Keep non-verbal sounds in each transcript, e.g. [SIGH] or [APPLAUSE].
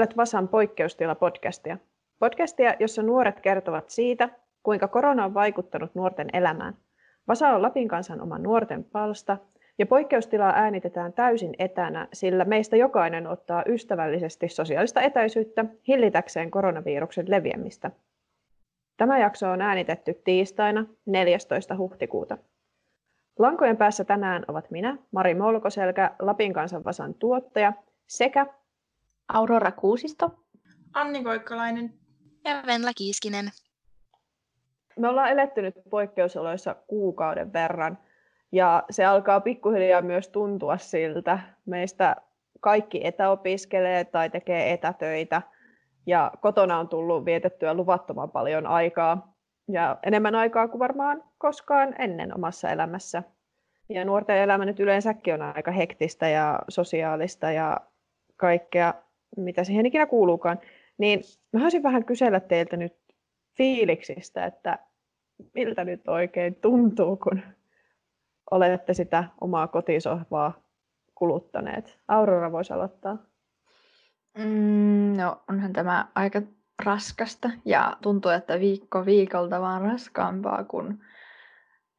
Kuuntelet Vasan poikkeustila-podcastia. Podcastia, jossa nuoret kertovat siitä, kuinka korona on vaikuttanut nuorten elämään. Vasa on Lapin kansan oma nuorten palsta, ja poikkeustilaa äänitetään täysin etänä, sillä meistä jokainen ottaa ystävällisesti sosiaalista etäisyyttä hillitäkseen koronaviruksen leviämistä. Tämä jakso on äänitetty tiistaina 14. huhtikuuta. Lankojen päässä tänään ovat minä, Mari Molkoselkä, Lapin kansan Vasan tuottaja, sekä Aurora Kuusisto, Anni Koikkalainen ja Venla Kiiskinen. Me ollaan eletty nyt poikkeusoloissa kuukauden verran ja se alkaa pikkuhiljaa myös tuntua siltä. Meistä kaikki etäopiskelee tai tekee etätöitä ja kotona on tullut vietettyä luvattoman paljon aikaa ja enemmän aikaa kuin varmaan koskaan ennen omassa elämässä. Ja nuorten elämä nyt yleensäkin on aika hektistä ja sosiaalista ja kaikkea, mitä siihen ikinä kuuluukaan. Niin mä haluaisin vähän kysellä teiltä nyt fiiliksistä, että miltä nyt oikein tuntuu, kun olette sitä omaa kotisohvaa kuluttaneet. Aurora voisi aloittaa. Mm, no, onhan tämä aika raskasta ja tuntuu, että viikko viikolta vaan raskaampaa, kun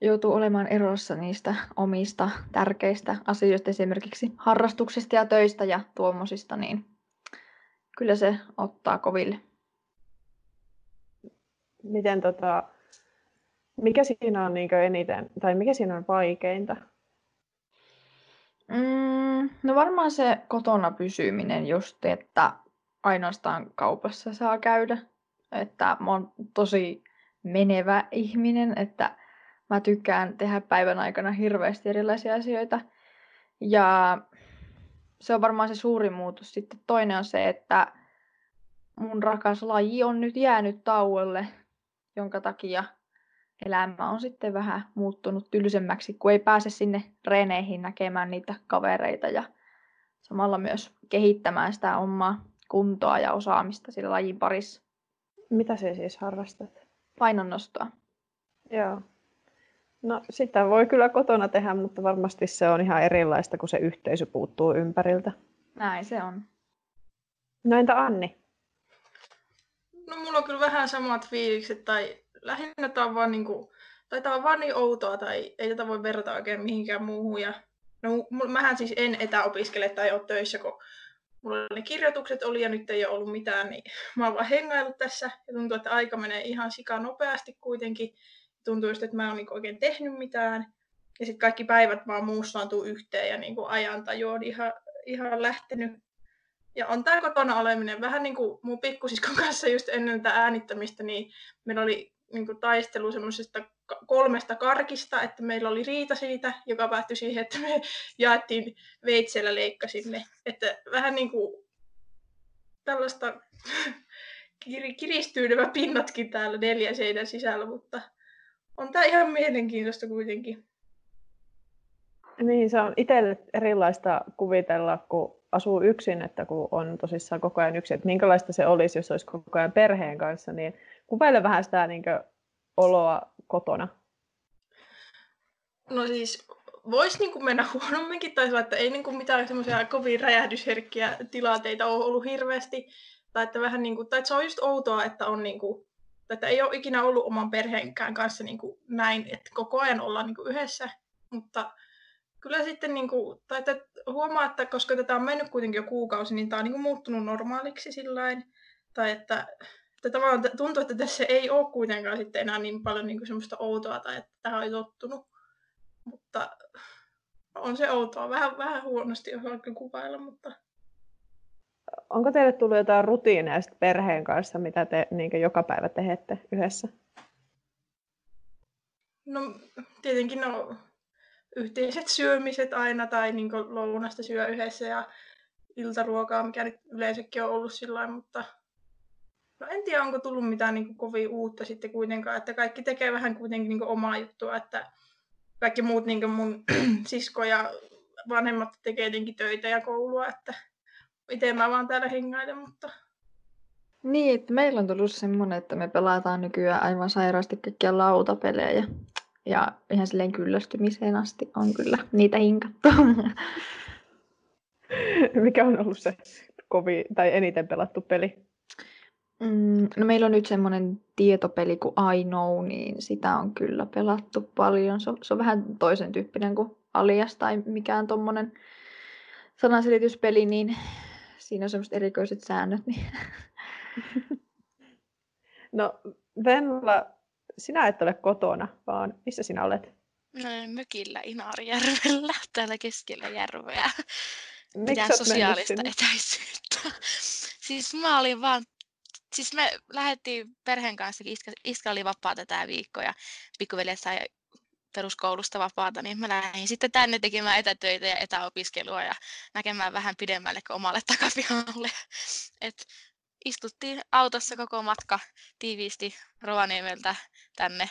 joutuu olemaan erossa niistä omista tärkeistä asioista, esimerkiksi harrastuksista ja töistä ja tuommoisista, niin kyllä se ottaa koville. Miten tota, mikä siinä on niin eniten, tai mikä siinä on vaikeinta? Mm, no varmaan se kotona pysyminen just, että ainoastaan kaupassa saa käydä. Että mä oon tosi menevä ihminen, että mä tykkään tehdä päivän aikana hirveästi erilaisia asioita. Ja se on varmaan se suuri muutos. Sitten toinen on se, että mun rakas laji on nyt jäänyt tauolle, jonka takia elämä on sitten vähän muuttunut tylsemmäksi, kun ei pääse sinne reeneihin näkemään niitä kavereita ja samalla myös kehittämään sitä omaa kuntoa ja osaamista sillä lajin parissa. Mitä se siis harrastat? Painonnostoa. Joo. No sitä voi kyllä kotona tehdä, mutta varmasti se on ihan erilaista, kun se yhteisö puuttuu ympäriltä. Näin se on. No entä Anni? No mulla on kyllä vähän samat fiilikset, tai lähinnä tämä on vaan niinku, tai tämä on vaan niin outoa, tai ei tätä voi verrata oikein mihinkään muuhun. Ja, no mähän siis en etäopiskele tai ole töissä, kun mulla ne kirjoitukset oli ja nyt ei ole ollut mitään, niin mä oon vaan hengaillut tässä ja tuntuu, että aika menee ihan sika nopeasti kuitenkin. Tuntuu just, että mä en ole niinku oikein tehnyt mitään. Ja sitten kaikki päivät vaan muussaantuu yhteen ja niinku ajantaju on ihan, ihan lähtenyt. Ja on tämä kotona oleminen vähän niin kuin mun pikkusiskon kanssa just ennen tätä äänittämistä, niin meillä oli niin kuin taistelu semmoisesta kolmesta karkista, että meillä oli riita siitä, joka päättyi siihen, että me jaettiin veitsellä leikkasimme. Että vähän niin kuin tällaista [LAUGHS] kiristyy nämä pinnatkin täällä neljän seinän sisällä, mutta on tämä ihan mielenkiintoista kuitenkin. Niin, se on itselle erilaista kuvitella, kun asuu yksin, että kun on tosissaan koko ajan yksin, että minkälaista se olisi, jos olisi koko ajan perheen kanssa, niin kuvaile vähän sitä niin kuin, oloa kotona. No siis voisi niin kuin mennä huonomminkin, tai että ei niin kuin mitään semmoisia kovin räjähdysherkkiä tilanteita ole ollut hirveästi. Tai että, vähän niin kuin, tai että se on just outoa, että on niin kuin, että ei ole ikinä ollut oman perheenkään kanssa niin kuin näin, että koko ajan ollaan niin kuin yhdessä. Mutta kyllä sitten, niin kuin, tai että huomaa, että koska tätä on mennyt kuitenkin jo kuukausi, niin tämä on niin kuin muuttunut normaaliksi sillain. Tai että että tavallaan tuntuu, että tässä ei ole kuitenkaan sitten enää niin paljon niin kuin semmoista outoa tai että tähän on tottunut. Mutta on se outoa. Vähän, vähän huonosti osaa kuvailla, mutta... Onko teille tullut jotain rutiineja perheen kanssa, mitä te niin joka päivä teette yhdessä? No tietenkin no, yhteiset syömiset aina tai niin lounasta syö yhdessä ja iltaruokaa, mikä nyt yleensäkin on ollut sillä mutta No en tiedä, onko tullut mitään niin kovin uutta sitten kuitenkaan, että kaikki tekee vähän kuitenkin niin omaa juttua, että kaikki muut niin mun [CLEARS THROAT] sisko ja vanhemmat tekee jotenkin töitä ja koulua, että itse mä vaan täällä hengailen, mutta... Niin, että meillä on tullut semmoinen, että me pelataan nykyään aivan sairaasti kaikkia lautapelejä. Ja ihan silleen kyllästymiseen asti on kyllä niitä hinkattu. [LAUGHS] Mikä on ollut se kovi, tai eniten pelattu peli? Mm, no meillä on nyt semmoinen tietopeli kuin I Know, niin sitä on kyllä pelattu paljon. Se on, se on vähän toisen tyyppinen kuin Alias tai mikään tommonen sanaselityspeli, niin siinä on semmoiset erikoiset säännöt. Niin... [LAUGHS] No Venla, sinä et ole kotona, vaan missä sinä olet? No, mökillä Inaarjärvellä, täällä keskellä järveä. Miksi Pidän sosiaalista etäisyyttä. siis mä olin vaan, siis me lähdettiin perheen kanssa, Iska, Iska oli vapaata tämä viikko ja pikkuveljet sai peruskoulusta vapaata, niin mä lähdin sitten tänne tekemään etätöitä ja etäopiskelua ja näkemään vähän pidemmälle kuin omalle [LAUGHS] takapihalle. Et istuttiin autossa koko matka tiiviisti Rovaniemeltä tänne,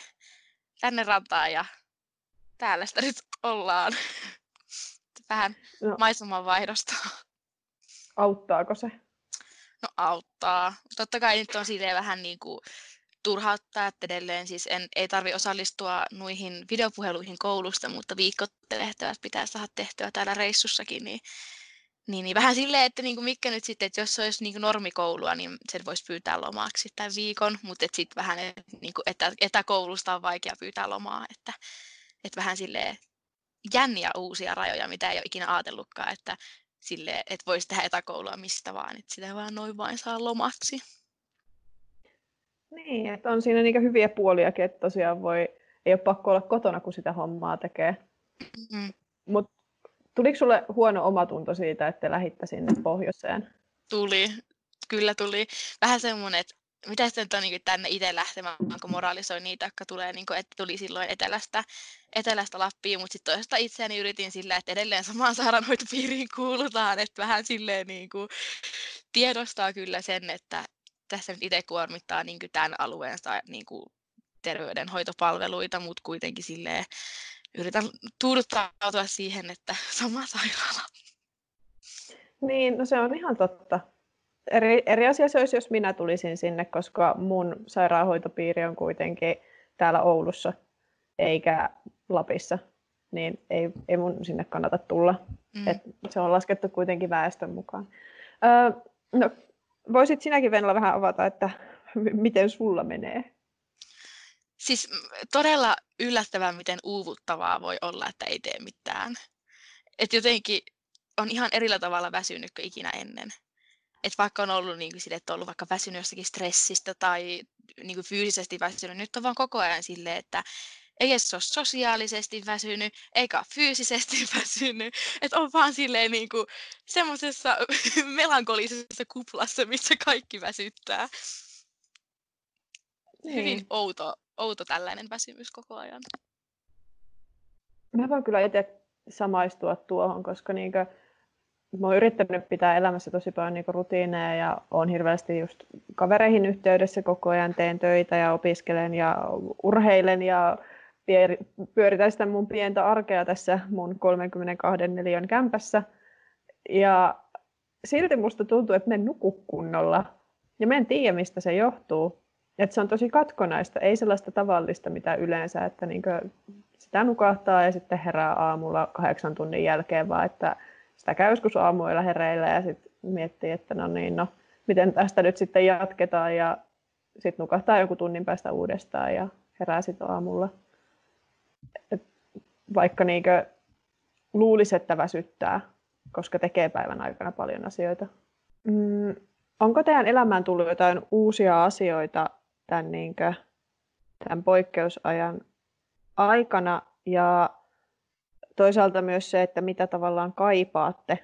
tänne rantaan ja täällä sitä nyt ollaan. [LAUGHS] Vähän No, maiseman vaihdosta. auttaako se? No auttaa. Totta kai nyt on silleen vähän niin kuin turhauttaa, edelleen siis en, ei tarvi osallistua noihin videopuheluihin koulusta, mutta viikkotehtävät pitää saada tehtyä täällä reissussakin, niin, niin, niin vähän silleen, että niin kuin mikä nyt sitten, että jos se olisi niin kuin normikoulua, niin sen voisi pyytää lomaksi tämän viikon, mutta sitten vähän niin kuin etä, etäkoulusta on vaikea pyytää lomaa, että, että vähän silleen jänniä uusia rajoja, mitä ei ole ikinä ajatellutkaan, että sille, että voisi tehdä etäkoulua mistä vaan, että sitä vaan noin vain saa lomaksi. Niin, että on siinä niitä hyviä puoliakin, että tosiaan voi, ei ole pakko olla kotona, kun sitä hommaa tekee. Mm. Mutta tuliko sulle huono omatunto siitä, että te lähditte sinne pohjoiseen? Tuli, kyllä tuli. Vähän semmoinen, että mitä sitten on niin tänne itse lähtemään, kun moralisoi niitä, jotka tulee, niin kuin, että tuli silloin etelästä, etelästä Lappiin, mutta sitten toisesta itseäni yritin sillä, että edelleen samaan sairaanhoitopiiriin kuulutaan, että vähän silleen niin kuin, tiedostaa kyllä sen, että tässä nyt itse kuormittaa niin kuin tämän alueen niin kuin, terveydenhoitopalveluita, mutta kuitenkin silleen yritän tuuduttautua siihen, että [LAUGHS] sama sairaala. Niin, no se on ihan totta. Eri, eri asia se olisi, jos minä tulisin sinne, koska mun sairaanhoitopiiri on kuitenkin täällä Oulussa, eikä Lapissa. Niin ei, ei mun sinne kannata tulla. Mm. Et se on laskettu kuitenkin väestön mukaan. Öö, no, voisit sinäkin Venla vähän avata, että miten sulla menee? Siis todella yllättävää, miten uuvuttavaa voi olla, että ei tee mitään. Et jotenkin on ihan erillä tavalla väsynyt kuin ikinä ennen. Et vaikka on ollut niin kuin sille, että on ollut vaikka väsynyt jostakin stressistä tai niin kuin fyysisesti väsynyt, nyt on vaan koko ajan silleen, että ei edes ole sosiaalisesti väsynyt, eikä ole fyysisesti [LAUGHS] väsynyt. Että on vaan silleen niin kuin semmoisessa [LAUGHS] melankolisessa kuplassa, missä kaikki väsyttää. Hyvin Niin. outo, outo tällainen väsymys koko ajan. Mä voin kyllä itse samaistua tuohon, koska niinkö, mä oon yrittänyt pitää elämässä tosi paljon niinkö rutiineja ja on hirveästi just kavereihin yhteydessä koko ajan, teen töitä ja opiskelen ja urheilen ja pier- pyöritän sitä mun pientä arkea tässä mun 32 neliön kämpässä. Ja silti musta tuntuu, että mä en nuku kunnolla. Ja mä en tiedä, mistä se johtuu. Että se on tosi katkonaista, ei sellaista tavallista, mitä yleensä, että niinkö sitä nukahtaa ja sitten herää aamulla kahdeksan tunnin jälkeen, vaan että sitä käy joskus aamuilla hereillä ja sitten miettii, että no niin, no miten tästä nyt sitten jatketaan ja sitten nukahtaa joku tunnin päästä uudestaan ja herää sitten aamulla. Et vaikka niinkö luulisi, että väsyttää, koska tekee päivän aikana paljon asioita. Mm, onko teidän elämään tullut jotain uusia asioita tämän, niinkö, tämän poikkeusajan aikana ja toisaalta myös se, että mitä tavallaan kaipaatte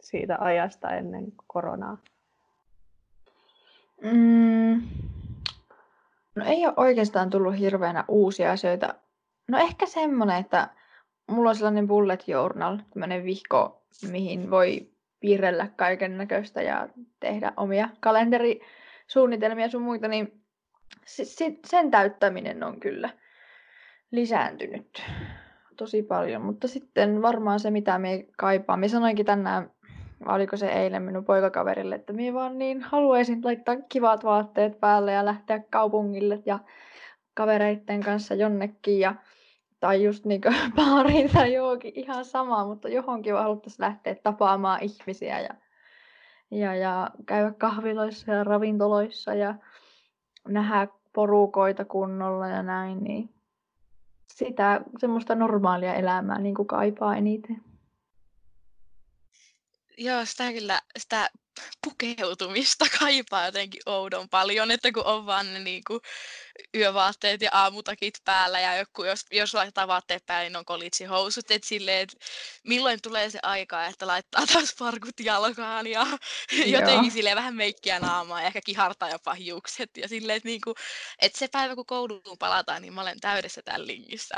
siitä ajasta ennen koronaa? Mm. No ei ole oikeastaan tullut hirveänä uusia asioita. No ehkä semmoinen, että mulla on sellainen bullet journal, tämmöinen vihko, mihin voi piirrellä kaiken näköistä ja tehdä omia kalenterisuunnitelmia sun muita, niin sen täyttäminen on kyllä lisääntynyt tosi paljon. Mutta sitten varmaan se, mitä me kaipaa. Me sanoinkin tänään, oliko se eilen minun poikakaverille, että minä vaan niin haluaisin laittaa kivat vaatteet päälle ja lähteä kaupungille ja kavereitten kanssa jonnekin ja tai just niin [LAUGHS] baariin tai johonkin ihan sama, mutta johonkin haluttaisiin lähteä tapaamaan ihmisiä ja, ja, ja käydä kahviloissa ja ravintoloissa ja nähdä porukoita kunnolla ja näin, niin sitä semmoista normaalia elämää niin kuin kaipaa eniten. Joo, sitä kyllä, sitä pukeutumista [LAUGHS] kaipaa jotenkin oudon paljon, että kun on vaan ne niin kuin, yövaatteet ja aamutakit päällä ja joku, jos, jos laittaa vaatteet päälle, niin on kolitsihousut, että silleen, että milloin tulee se aika, että laittaa taas parkut jalkaan ja [LAUGHS] jotenkin silleen vähän meikkiä naamaa ja ehkä kihartaa jopa hiukset ja silleen, että, niin kuin, että se päivä kun kouluun palataan, niin mä olen täydessä tämän linkissä.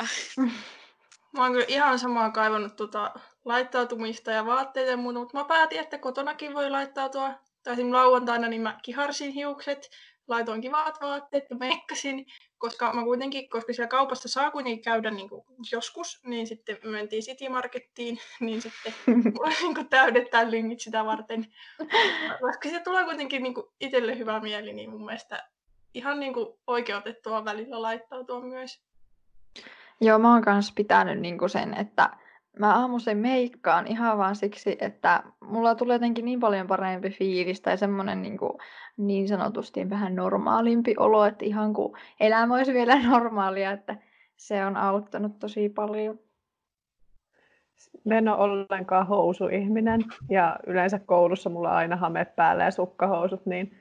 Mä oon kyllä ihan samaa kaivannut tuota laittautumista ja vaatteita ja muuta, mutta mä päätin, että kotonakin voi laittautua. Tai lauantaina niin mä kiharsin hiukset, laitoin kivat vaatteet ja meikkasin, koska mä kuitenkin, koska siellä kaupassa saa kuitenkin käydä niin kuin joskus, niin sitten me mentiin City Markettiin, [LAUGHS] niin sitten mulla [LAUGHS] niin kuin täydet linkit sitä varten. Koska se tulee kuitenkin niin kuin itselle hyvä mieli, niin mun mielestä ihan niin kuin oikeutettua välillä laittautua myös. Joo, mä oon kanssa pitänyt niinku sen, että mä aamuisin meikkaan ihan vaan siksi, että mulla tulee jotenkin niin paljon parempi fiilis tai semmoinen niin, niin sanotusti vähän normaalimpi olo, että ihan kuin elämä olisi vielä [LAUGHS] normaalia, että se on auttanut tosi paljon. Mä en ole ollenkaan housuihminen ja yleensä koulussa mulla on aina hame päällä ja sukkahousut, niin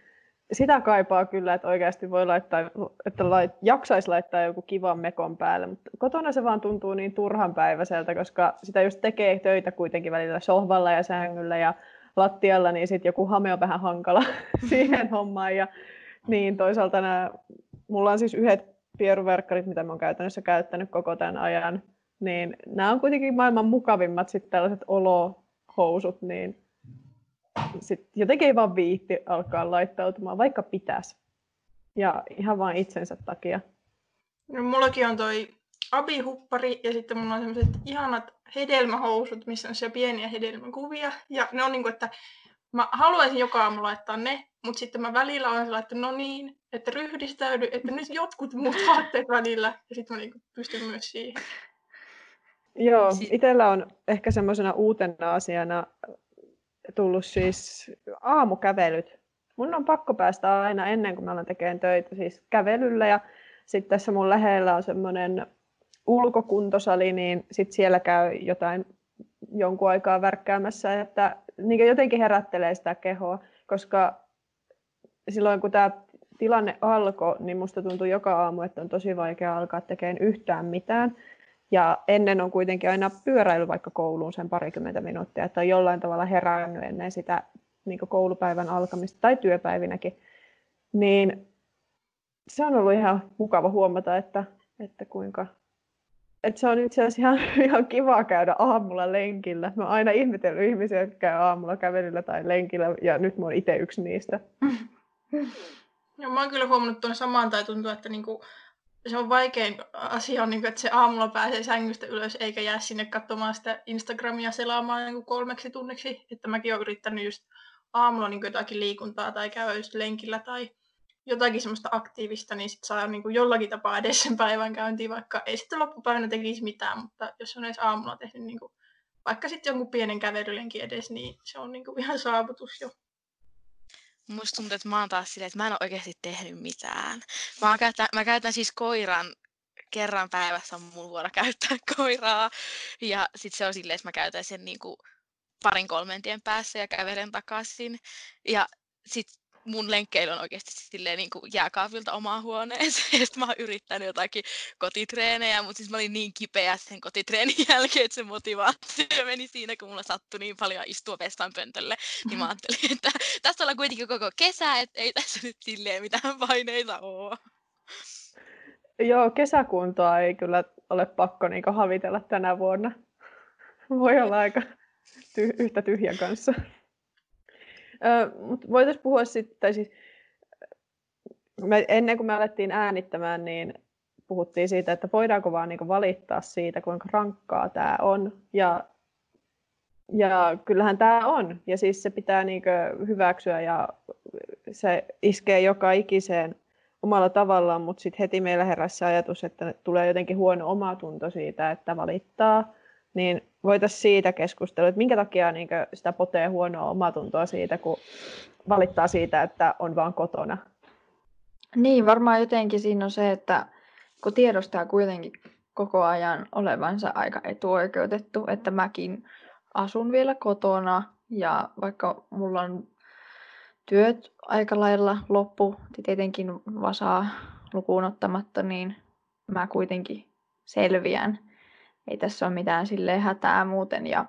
sitä kaipaa kyllä, että oikeasti voi laittaa, että lait, jaksaisi laittaa joku kivan mekon päälle, mutta kotona se vaan tuntuu niin turhan päiväseltä, koska sitä just tekee töitä kuitenkin välillä sohvalla ja sängyllä ja lattialla, niin sitten joku hame on vähän hankala [LAUGHS] siihen hommaan. Ja niin toisaalta nämä, mulla on siis yhdet pieruverkkarit, mitä mä oon käytännössä käyttänyt koko tämän ajan, niin nämä on kuitenkin maailman mukavimmat sitten tällaiset olohousut, niin sit jotenkin ei vaan viitti alkaa laittautumaan, vaikka pitäisi. Ja ihan vain itsensä takia. No, mullakin on toi abihuppari ja sitten mulla on sellaiset ihanat hedelmähousut, missä on siellä pieniä hedelmäkuvia. Ja ne on niin kuin, että mä haluaisin joka aamu laittaa ne, mutta sitten mä välillä olen sellainen, että no niin, että ryhdistäydy, että nyt jotkut muut [LAUGHS] vaatteet välillä. Ja sitten mä niin pystyn myös siihen. Joo, itsellä on ehkä semmoisena uutena asiana tullut siis aamukävelyt. Mun on pakko päästä aina ennen kuin mä alan tekemään töitä siis kävelyllä ja sitten tässä mun lähellä on semmoinen ulkokuntosali, niin sitten siellä käy jotain jonkun aikaa värkkäämässä, että niin jotenkin herättelee sitä kehoa, koska silloin kun tämä tilanne alkoi, niin musta tuntui joka aamu, että on tosi vaikea alkaa tekemään yhtään mitään. Ja ennen on kuitenkin aina pyöräily vaikka kouluun sen parikymmentä minuuttia, että on jollain tavalla herännyt ennen sitä niin koulupäivän alkamista tai työpäivinäkin. Niin se on ollut ihan mukava huomata, että, että kuinka että se on itse asiassa ihan, [LAUGHS] ihan kiva käydä aamulla lenkillä. Mä oon aina ihmetellyt ihmisiä, jotka käy aamulla kävelyllä tai lenkillä, ja nyt mä oon itse yksi niistä. [LAUGHS] Joo, mä oon kyllä huomannut tuon samaan, tai tuntuu, että niinku se on vaikein asia on, niin että se aamulla pääsee sängystä ylös eikä jää sinne katsomaan sitä Instagramia selaamaan niin kolmeksi tunniksi. Että mäkin olen yrittänyt just aamulla niin jotakin liikuntaa tai käydä just lenkillä tai jotakin semmoista aktiivista, niin sit saa niin kuin jollakin tapaa edes sen päivän käyntiin, vaikka ei sitten loppupäivänä tekisi mitään, mutta jos on edes aamulla tehnyt niin kuin, vaikka sitten jonkun pienen kävelylenkin edes, niin se on niin kuin ihan saavutus jo. Musta tuntuu, että mä oon taas silleen, että mä en ole oikeasti tehnyt mitään. Mä, käytän, mä käytän siis koiran kerran päivässä on mun vuoro käyttää [LAUGHS] koiraa. Ja sitten se on silleen, että mä käytän sen niin kuin parin kolmen tien päässä ja kävelen takaisin. Ja sitten mun lenkkeily on oikeasti silleen niin kuin jääkaavilta omaan huoneeseen. [LAUGHS] Ja sitten mä oon yrittänyt jotakin kotitreenejä, mutta siis mä olin niin kipeä sen kotitreenin [LAUGHS] jälkeen, että se motivaatio meni siinä, kun mulla sattui niin paljon istua vessan pöntölle. Niin mä ajattelin, [LAUGHS] että tässä ollaan kuitenkin koko kesä, että ei tässä nyt silleen mitään paineita ole. Joo, kesäkuntoa ei kyllä ole pakko niin havitella tänä vuonna. Voi olla aika ty- yhtä tyhjän kanssa. Mutta voitaisiin puhua sitten, siis me, ennen kuin me alettiin äänittämään, niin puhuttiin siitä, että voidaanko vaan niin valittaa siitä, kuinka rankkaa tämä on. Ja, ja kyllähän tämä on. Ja siis se pitää niin hyväksyä ja se iskee joka ikiseen omalla tavallaan, mutta sitten heti meillä heräsi ajatus, että tulee jotenkin huono omatunto siitä, että valittaa. Niin voitaisiin siitä keskustella, että minkä takia niin sitä potee huonoa omatuntoa siitä, kun valittaa siitä, että on vaan kotona. Niin, varmaan jotenkin siinä on se, että kun tiedostaa kuitenkin koko ajan olevansa aika etuoikeutettu, että mäkin asun vielä kotona ja vaikka mulla on työt aika lailla loppu, tietenkin vasaa lukuun ottamatta, niin mä kuitenkin selviän. Ei tässä ole mitään silleen hätää muuten. Ja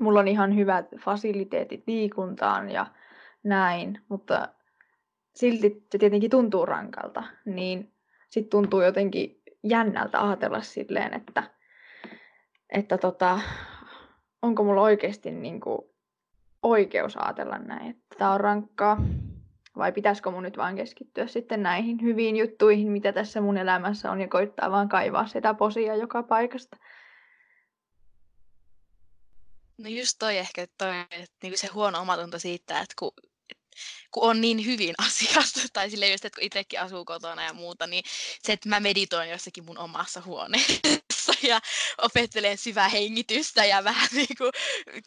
mulla on ihan hyvät fasiliteetit liikuntaan ja näin, mutta silti se tietenkin tuntuu rankalta, niin sitten tuntuu jotenkin jännältä ajatella silleen, että, että tota, onko mulla oikeasti niin kuin oikeus ajatella näin, että tämä on rankkaa, vai pitäisikö mun nyt vaan keskittyä sitten näihin hyviin juttuihin, mitä tässä mun elämässä on, ja koittaa vaan kaivaa sitä posia joka paikasta. No just toi ehkä toi, että niinku se huono omatunto siitä, että kun kun on niin hyvin [LAUGHS] asiasta, tai sille just, että kun itsekin asuu kotona ja muuta, niin se, että mä meditoin jossakin mun omassa huoneessa ja opettelen syvää hengitystä ja vähän [LAUGHS] niin kuin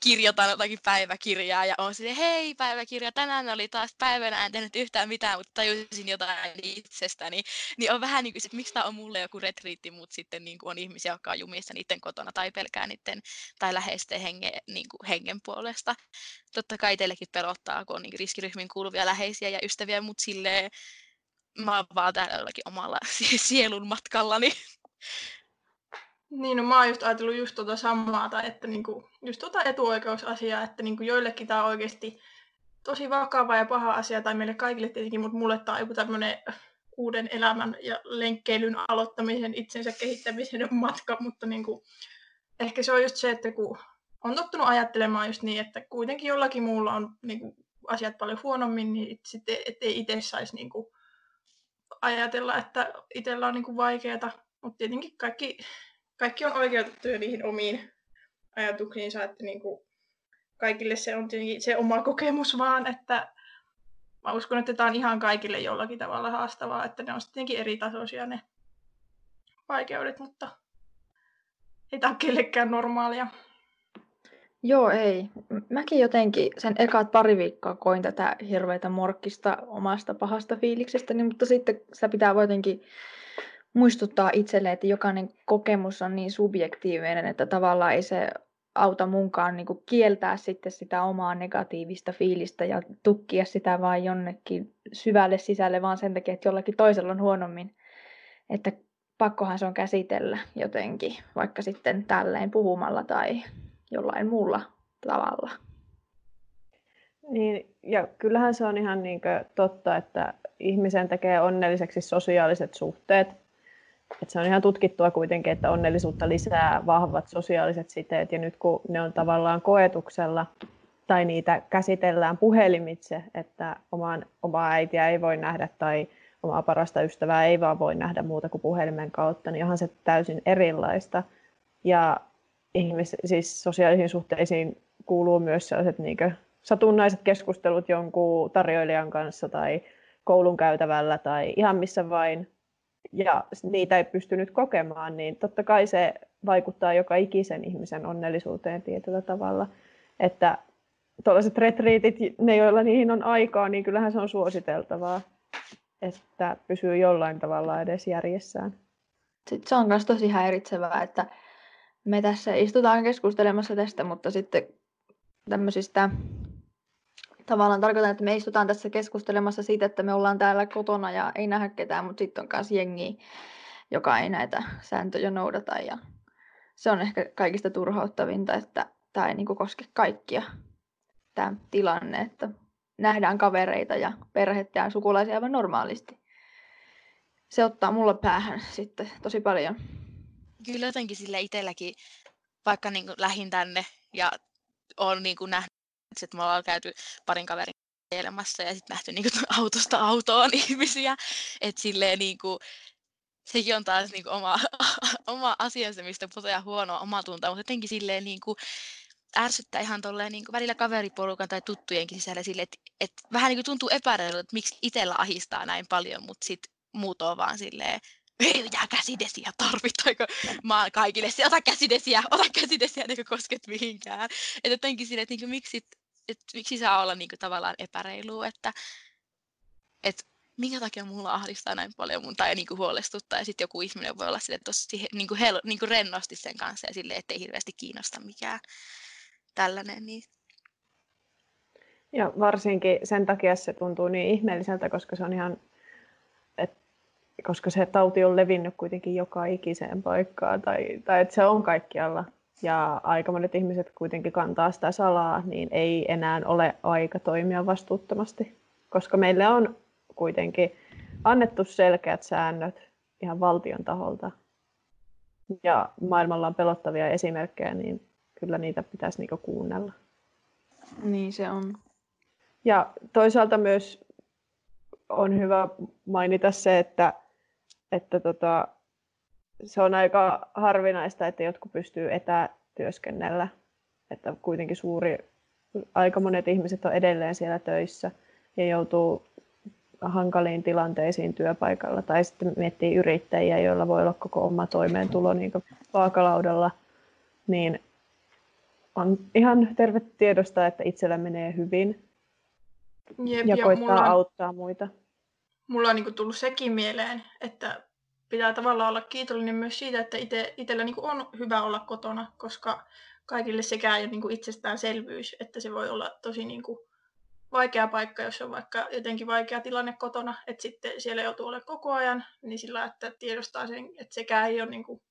kirjoitan jotakin päiväkirjaa ja on silleen, hei päiväkirja, tänään oli taas päivänä, en tehnyt yhtään mitään, mutta tajusin jotain itsestäni, niin on vähän niin kuin, että miksi tämä on mulle joku retriitti, mutta sitten niin kuin on ihmisiä, jotka on jumissa niiden kotona tai pelkää niiden tai läheisten hengen, niin kuin hengen puolesta. Totta kai teillekin pelottaa, kun on niin riskiryhmiin kuuluvia läheisiä ja ystäviä, mutta silleen mä oon vaan täällä jollakin omalla [LAUGHS] sielun matkallani. Niin, no mä oon just ajatellut just tuota samaa, tai että niinku, just tuota etuoikeusasiaa, että niinku joillekin tämä on oikeasti tosi vakava ja paha asia, tai meille kaikille tietenkin, mutta mulle tämä on joku tämmöinen uuden elämän ja lenkkeilyn aloittamisen, itsensä kehittämisen [LAUGHS] matka, mutta niinku, ehkä se on just se, että kun on tottunut ajattelemaan just niin, että kuitenkin jollakin muulla on niinku, asiat paljon huonommin, niin sitten ettei itse saisi niinku, ajatella, että itsellä on niinku, vaikeaa, mutta tietenkin kaikki kaikki on oikeutettuja niihin omiin ajatuksiinsa, että niin kuin kaikille se on se oma kokemus vaan, että mä uskon, että tämä on ihan kaikille jollakin tavalla haastavaa, että ne on tietenkin eri tasoisia ne vaikeudet, mutta ei tämä ole kellekään normaalia. Joo, ei. Mäkin jotenkin sen ekat pari viikkoa koin tätä hirveätä morkkista omasta pahasta fiiliksestä, mutta sitten sitä pitää jotenkin muistuttaa itselle, että jokainen kokemus on niin subjektiivinen, että tavallaan ei se auta munkaan niin kuin kieltää sitten sitä omaa negatiivista fiilistä ja tukkia sitä vaan jonnekin syvälle sisälle vaan sen takia, että jollakin toisella on huonommin. Että pakkohan se on käsitellä jotenkin, vaikka sitten tälleen puhumalla tai jollain muulla tavalla. Niin, ja kyllähän se on ihan niin totta, että ihmisen tekee onnelliseksi sosiaaliset suhteet. Et se on ihan tutkittua kuitenkin, että onnellisuutta lisää vahvat sosiaaliset siteet, ja nyt kun ne on tavallaan koetuksella, tai niitä käsitellään puhelimitse, että omaan, omaa äitiä ei voi nähdä, tai omaa parasta ystävää ei vaan voi nähdä muuta kuin puhelimen kautta, niin onhan se täysin erilaista. Ja ihmis, siis sosiaalisiin suhteisiin kuuluu myös sellaiset niin satunnaiset keskustelut jonkun tarjoilijan kanssa tai koulun käytävällä tai ihan missä vain, ja niitä ei pystynyt kokemaan, niin totta kai se vaikuttaa joka ikisen ihmisen onnellisuuteen tietyllä tavalla. Että tuollaiset retriitit, ne joilla niihin on aikaa, niin kyllähän se on suositeltavaa, että pysyy jollain tavalla edes järjessään. Sitten se on myös tosi häiritsevää, että me tässä istutaan keskustelemassa tästä, mutta sitten tämmöisistä tavallaan tarkoitan, että me istutaan tässä keskustelemassa siitä, että me ollaan täällä kotona ja ei nähdä ketään, mutta sitten on myös jengi, joka ei näitä sääntöjä noudata. Ja se on ehkä kaikista turhauttavinta, että tämä ei niinku koske kaikkia tämä tilanne, että nähdään kavereita ja perhettä ja sukulaisia aivan normaalisti. Se ottaa mulla päähän sitten tosi paljon. Kyllä jotenkin sille itselläkin, vaikka niin lähin tänne ja on niin nähnyt että me ollaan käyty parin kaverin ajelemassa ja sitten nähty niinku autosta autoon [LAUGHS] ihmisiä. Että silleen niinku, sekin on taas niinku oma, [LAUGHS] oma asiansa, mistä puhutaan huonoa omatuntoa, mutta jotenkin silleen niinku, ärsyttää ihan tolleen niin välillä kaveriporukan tai tuttujenkin sisällä sille, että, että vähän niin kuin tuntuu epäreilulta, että miksi itsellä ahistaa näin paljon, mutta sitten muut on vaan silleen mitään käsidesiä tarvita, mä kaikille se, ota käsidesiä, ota käsidesiä, kuin kosket mihinkään. Että jotenkin sille, että niin miksi, että miksi saa olla niin kuin, tavallaan epäreilu, että, että minkä takia mulla ahdistaa näin paljon mun tai niin kuin huolestuttaa ja sitten joku ihminen voi olla sille tosi niin kuin hel, niin kuin rennosti sen kanssa ja sille ettei hirveästi kiinnosta mikään tällainen. Niin. Ja varsinkin sen takia se tuntuu niin ihmeelliseltä, koska se on ihan, et, koska se tauti on levinnyt kuitenkin joka ikiseen paikkaan tai, tai että se on kaikkialla ja aika monet ihmiset kuitenkin kantaa sitä salaa, niin ei enää ole aika toimia vastuuttomasti, koska meille on kuitenkin annettu selkeät säännöt ihan valtion taholta. Ja maailmalla on pelottavia esimerkkejä, niin kyllä niitä pitäisi niinku kuunnella. Niin se on. Ja toisaalta myös on hyvä mainita se, että, että tota, se on aika harvinaista, että jotkut pystyy etätyöskennellä. Että kuitenkin suuri, aika monet ihmiset on edelleen siellä töissä ja joutuu hankaliin tilanteisiin työpaikalla. Tai sitten miettii yrittäjiä, joilla voi olla koko oma toimeentulo niin vaakalaudalla. Niin on ihan terve tiedostaa, että itsellä menee hyvin Jep, ja, ja koittaa mulla, auttaa muita. Mulla on niin tullut sekin mieleen, että pitää tavallaan olla kiitollinen myös siitä, että ite, itsellä niin on hyvä olla kotona, koska kaikille sekään ei ole niin itsestäänselvyys, että se voi olla tosi niin kuin vaikea paikka, jos on vaikka jotenkin vaikea tilanne kotona, että sitten siellä joutuu olemaan koko ajan, niin sillä, että tiedostaa sen, että sekään ei ole niin kuin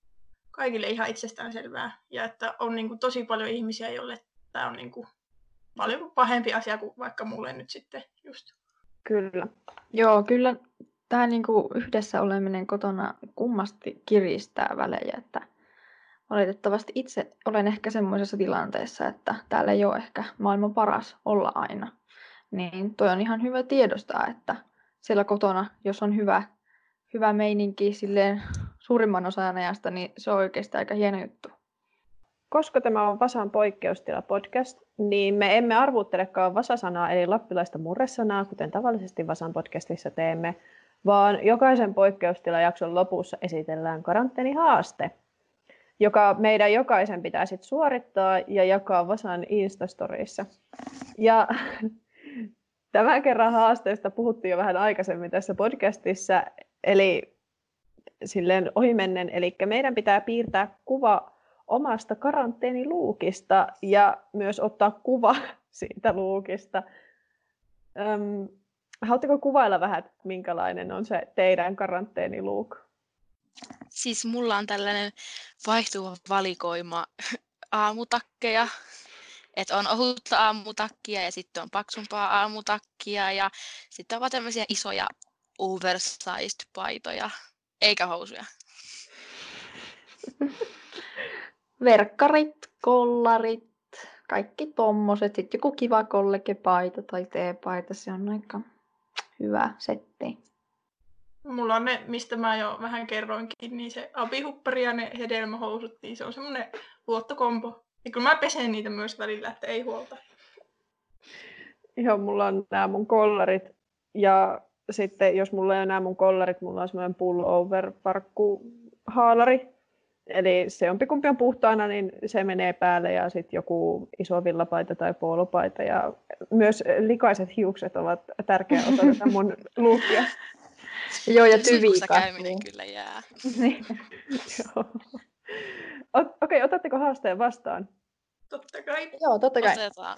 kaikille ihan itsestäänselvää, ja että on niin kuin tosi paljon ihmisiä, joille tämä on niin kuin paljon pahempi asia kuin vaikka mulle nyt sitten just. Kyllä. Joo, kyllä tämä niinku yhdessä oleminen kotona kummasti kiristää välejä, että valitettavasti itse olen ehkä semmoisessa tilanteessa, että täällä ei ole ehkä maailman paras olla aina. Niin toi on ihan hyvä tiedostaa, että siellä kotona, jos on hyvä, hyvä meininki silleen suurimman osan ajasta, niin se on oikeasti aika hieno juttu. Koska tämä on Vasan poikkeustila podcast, niin me emme arvuuttelekaan Vasasanaa eli lappilaista murresanaa, kuten tavallisesti Vasan podcastissa teemme, vaan jokaisen poikkeustilajakson lopussa esitellään karanteenihaaste, joka meidän jokaisen pitää sit suorittaa ja jakaa Vasan Instastorissa. Ja [LAUGHS] tämän kerran haasteesta puhuttiin jo vähän aikaisemmin tässä podcastissa, eli silleen ohimennen, eli meidän pitää piirtää kuva omasta karanteeniluukista ja myös ottaa kuva [LAUGHS] siitä luukista. Öm, haluatteko kuvailla vähän, minkälainen on se teidän karanteeniluuk? Siis mulla on tällainen vaihtuva valikoima [LAUGHS] aamutakkeja. Että on ohutta aamutakkia ja sitten on paksumpaa aamutakkia ja sitten on vaan tämmöisiä isoja oversized paitoja, eikä housuja. [LAUGHS] verkkarit, kollarit, kaikki tommoset. Sitten joku kiva kollegepaita tai teepaita, se on aika hyvä setti. Mulla on ne, mistä mä jo vähän kerroinkin, niin se abihuppari ja ne hedelmähousut, niin se on semmoinen luottokompo. Ja kyllä mä pesen niitä myös välillä, että ei huolta. Joo, mulla on nämä mun kollarit ja sitten jos mulla ei ole nämä mun kollarit, mulla on semmoinen pullover parkku haalari, Eli se on pikumpi on puhtaana, niin se menee päälle ja sitten joku iso villapaita tai puolopaita. Ja myös likaiset hiukset ovat tärkeä osa tätä mun [LAUGHS] luukia. Joo, ja tyvi käyminen kyllä jää. niin. Okei, okay, otatteko haasteen vastaan? Totta kai. Joo, totta kai. Otetaan.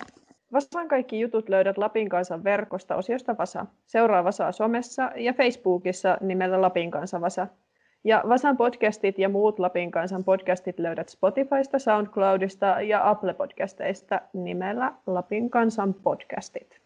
Vasan kaikki jutut löydät Lapin kansan verkosta osiosta Vasa. Seuraa Vasaa somessa ja Facebookissa nimellä Lapin kanssa Vasa. Ja Vasan podcastit ja muut Lapin kansan podcastit löydät Spotifysta, SoundCloudista ja Apple Podcasteista nimellä Lapin kansan podcastit.